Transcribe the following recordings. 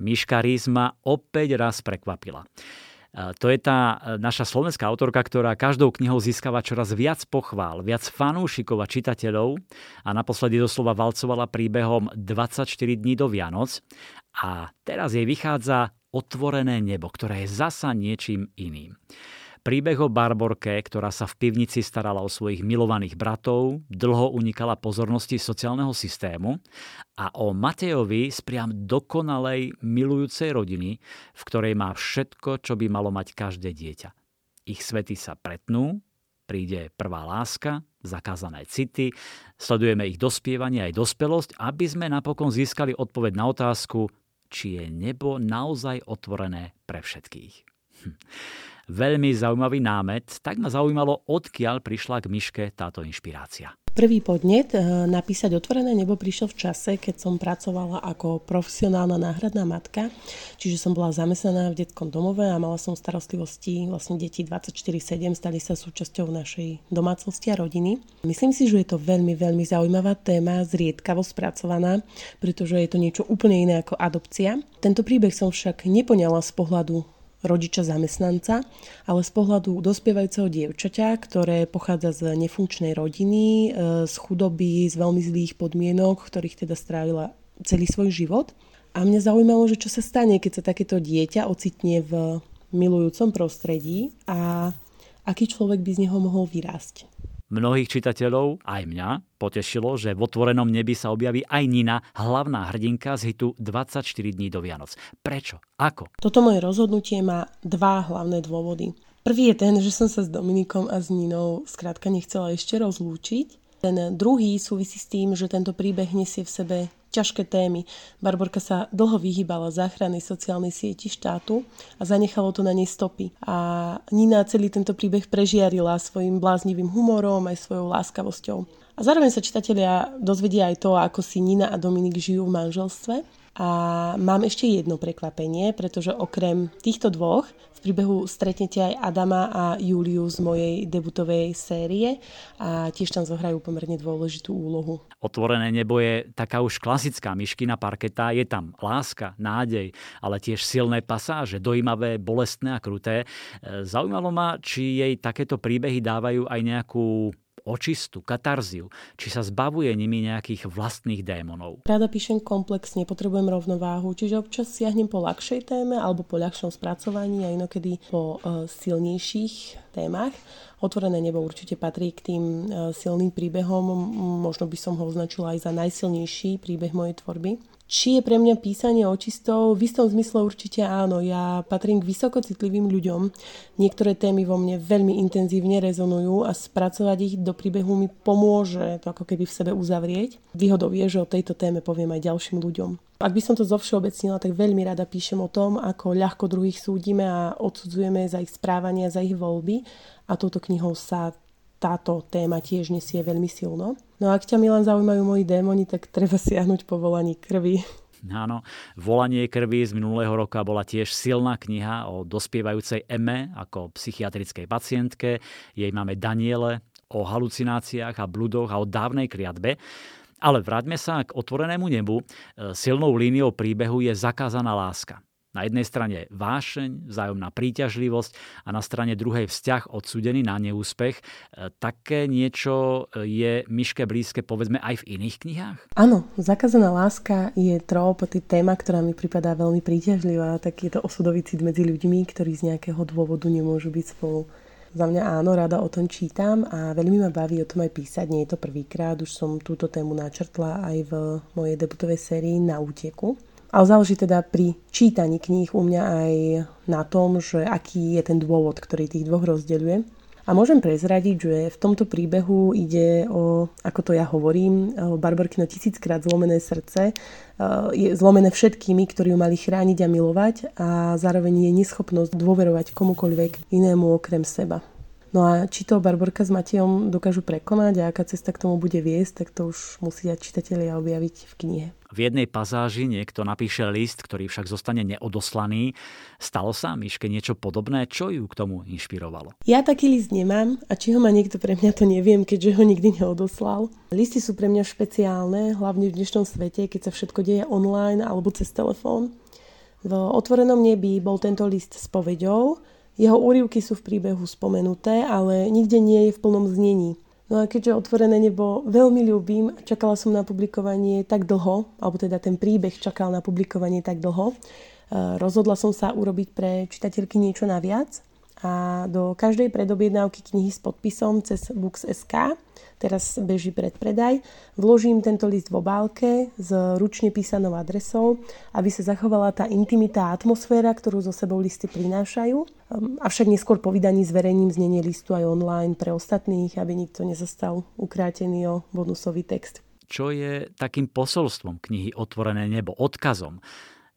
Miška Rís ma opäť raz prekvapila. To je tá e, naša slovenská autorka, ktorá každou knihou získava čoraz viac pochvál, viac fanúšikov a čitateľov a naposledy doslova valcovala príbehom 24 dní do Vianoc a teraz jej vychádza Otvorené nebo, ktoré je zasa niečím iným. Príbeh o Barborke, ktorá sa v pivnici starala o svojich milovaných bratov, dlho unikala pozornosti sociálneho systému a o Matejovi z priam dokonalej milujúcej rodiny, v ktorej má všetko, čo by malo mať každé dieťa. Ich svety sa pretnú, príde prvá láska, zakázané city, sledujeme ich dospievanie aj dospelosť, aby sme napokon získali odpoveď na otázku, či je nebo naozaj otvorené pre všetkých. Veľmi zaujímavý námet, tak ma zaujímalo, odkiaľ prišla k myške táto inšpirácia. Prvý podnet eh, napísať otvorené nebo prišiel v čase, keď som pracovala ako profesionálna náhradná matka, čiže som bola zamestnaná v detskom domove a mala som starostlivosti vlastne deti 24-7, stali sa súčasťou našej domácnosti a rodiny. Myslím si, že je to veľmi, veľmi zaujímavá téma, zriedkavo spracovaná, pretože je to niečo úplne iné ako adopcia. Tento príbeh som však nepoňala z pohľadu rodiča zamestnanca, ale z pohľadu dospievajúceho dievčaťa, ktoré pochádza z nefunkčnej rodiny, e, z chudoby, z veľmi zlých podmienok, ktorých teda strávila celý svoj život. A mňa zaujímalo, že čo sa stane, keď sa takéto dieťa ocitne v milujúcom prostredí a aký človek by z neho mohol vyrásť. Mnohých čitateľov, aj mňa, potešilo, že v otvorenom nebi sa objaví aj Nina, hlavná hrdinka z hitu 24 dní do Vianoc. Prečo? Ako? Toto moje rozhodnutie má dva hlavné dôvody. Prvý je ten, že som sa s Dominikom a s Ninou skrátka nechcela ešte rozlúčiť. Ten druhý súvisí s tým, že tento príbeh nesie v sebe ťažké témy. Barborka sa dlho vyhýbala záchrany sociálnej sieti štátu a zanechalo to na nej stopy. A Nina celý tento príbeh prežiarila svojim bláznivým humorom aj svojou láskavosťou. A zároveň sa čitatelia dozvedia aj to, ako si Nina a Dominik žijú v manželstve a mám ešte jedno prekvapenie, pretože okrem týchto dvoch v príbehu stretnete aj Adama a Juliu z mojej debutovej série a tiež tam zohrajú pomerne dôležitú úlohu. Otvorené nebo je taká už klasická myškina parketa. Je tam láska, nádej, ale tiež silné pasáže, dojímavé, bolestné a kruté. E, zaujímalo ma, či jej takéto príbehy dávajú aj nejakú očistu, katarziu, či sa zbavuje nimi nejakých vlastných démonov. Rada píšem komplexne, potrebujem rovnováhu, čiže občas siahnem po ľahšej téme alebo po ľahšom spracovaní a inokedy po uh, silnejších témach. Otvorené nebo určite patrí k tým uh, silným príbehom, možno by som ho označila aj za najsilnejší príbeh mojej tvorby. Či je pre mňa písanie očistov? V istom zmysle určite áno. Ja patrím k vysokocitlivým ľuďom. Niektoré témy vo mne veľmi intenzívne rezonujú a spracovať ich do príbehu mi pomôže to ako keby v sebe uzavrieť. Výhodou je, že o tejto téme poviem aj ďalším ľuďom. Ak by som to zovšeobecnila, tak veľmi rada píšem o tom, ako ľahko druhých súdime a odsudzujeme za ich správanie za ich voľby. A touto knihou sa táto téma tiež nesie veľmi silno. No a ak ťa Milan zaujímajú moji démoni, tak treba siahnuť po volaní krvi. Áno, Volanie krvi z minulého roka bola tiež silná kniha o dospievajúcej Eme ako psychiatrickej pacientke. Jej máme Daniele o halucináciách a bludoch a o dávnej kriatbe. Ale vráťme sa k otvorenému nebu. Silnou líniou príbehu je zakázaná láska. Na jednej strane vášeň, vzájomná príťažlivosť a na strane druhej vzťah odsudený na neúspech. E, také niečo je myške blízke povedzme aj v iných knihách? Áno, zakázaná láska je trop, téma, ktorá mi pripadá veľmi príťažlivá. Tak je to osudový cit medzi ľuďmi, ktorí z nejakého dôvodu nemôžu byť spolu. Za mňa áno, rada o tom čítam a veľmi ma baví o tom aj písať. Nie je to prvýkrát, už som túto tému načrtla aj v mojej debutovej sérii Na úteku. Ale záleží teda pri čítaní kníh u mňa aj na tom, že aký je ten dôvod, ktorý tých dvoch rozdeľuje. A môžem prezradiť, že v tomto príbehu ide o, ako to ja hovorím, o Barbarkino tisíckrát zlomené srdce. Je zlomené všetkými, ktorí ju mali chrániť a milovať a zároveň je neschopnosť dôverovať komukoľvek inému okrem seba. No a či to Barborka s Matejom dokážu prekonať a aká cesta k tomu bude viesť, tak to už musia čitatelia objaviť v knihe. V jednej pasáži niekto napíše list, ktorý však zostane neodoslaný. Stalo sa Miške niečo podobné? Čo ju k tomu inšpirovalo? Ja taký list nemám a či ho má niekto pre mňa to neviem, keďže ho nikdy neodoslal. Listy sú pre mňa špeciálne, hlavne v dnešnom svete, keď sa všetko deje online alebo cez telefón. V otvorenom nebi bol tento list s povedou, jeho úrivky sú v príbehu spomenuté, ale nikde nie je v plnom znení. No a keďže otvorené nebo veľmi ľúbim, čakala som na publikovanie tak dlho, alebo teda ten príbeh čakal na publikovanie tak dlho, eh, rozhodla som sa urobiť pre čitateľky niečo naviac a do každej predobjednávky knihy s podpisom cez Books.sk teraz beží predpredaj. Vložím tento list v obálke s ručne písanou adresou, aby sa zachovala tá intimita a atmosféra, ktorú zo sebou listy prinášajú. Ehm, avšak neskôr po vydaní zverejním znenie listu aj online pre ostatných, aby nikto nezostal ukrátený o bonusový text. Čo je takým posolstvom knihy Otvorené nebo, odkazom?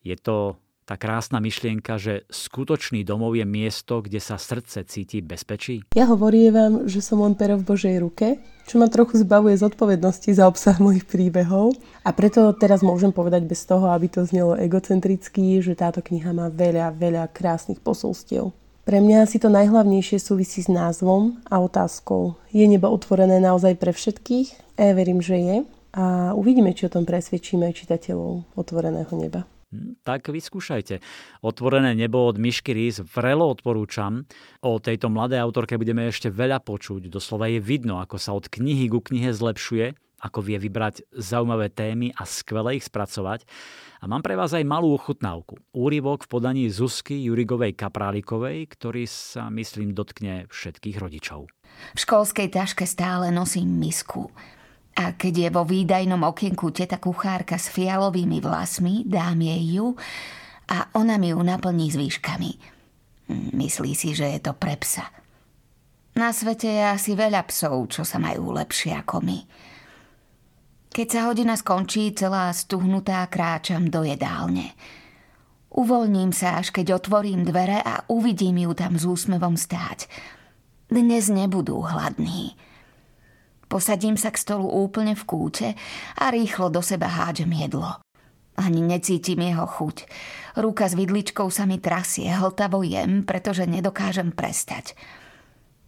Je to tá krásna myšlienka, že skutočný domov je miesto, kde sa srdce cíti bezpečí? Ja hovorím že som len pero v Božej ruke, čo ma trochu zbavuje zodpovednosti za obsah mojich príbehov. A preto teraz môžem povedať bez toho, aby to znelo egocentricky, že táto kniha má veľa, veľa krásnych posolstiev. Pre mňa si to najhlavnejšie súvisí s názvom a otázkou. Je nebo otvorené naozaj pre všetkých? Ja verím, že je. A uvidíme, či o tom presvedčíme čitateľov otvoreného neba. Hm, tak vyskúšajte. Otvorené nebo od Myšky Rís vrelo odporúčam. O tejto mladej autorke budeme ešte veľa počuť. Doslova je vidno, ako sa od knihy ku knihe zlepšuje, ako vie vybrať zaujímavé témy a skvele ich spracovať. A mám pre vás aj malú ochutnávku. Úryvok v podaní Zuzky Jurigovej Kaprálikovej, ktorý sa, myslím, dotkne všetkých rodičov. V školskej taške stále nosím misku. A keď je vo výdajnom okienku teta kuchárka s fialovými vlasmi, dám jej ju a ona mi ju naplní s výškami. Myslí si, že je to pre psa. Na svete je asi veľa psov, čo sa majú lepšie ako my. Keď sa hodina skončí, celá stuhnutá kráčam do jedálne. Uvoľním sa, až keď otvorím dvere a uvidím ju tam s úsmevom stáť. Dnes nebudú hladní. Posadím sa k stolu úplne v kúte a rýchlo do seba hádžem jedlo. Ani necítim jeho chuť. Ruka s vidličkou sa mi trasie, hltavo jem, pretože nedokážem prestať.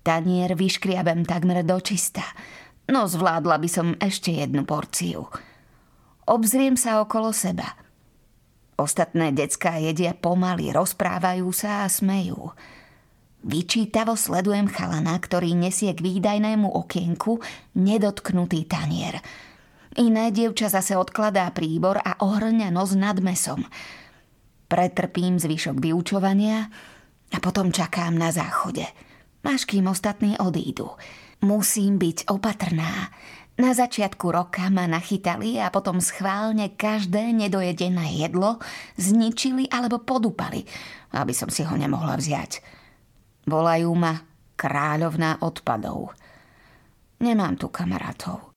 Tanier vyškriabem takmer do čista, no zvládla by som ešte jednu porciu. Obzriem sa okolo seba. Ostatné decká jedia pomaly, rozprávajú sa a smejú. Vyčítavo sledujem chalana, ktorý nesie k výdajnému okienku nedotknutý tanier. Iné dievča zase odkladá príbor a ohrňa nos nad mesom. Pretrpím zvyšok vyučovania a potom čakám na záchode. Až kým ostatní odídu. Musím byť opatrná. Na začiatku roka ma nachytali a potom schválne každé nedojedené jedlo zničili alebo podúpali, aby som si ho nemohla vziať. Volajú ma kráľovná odpadov. Nemám tu kamarátov.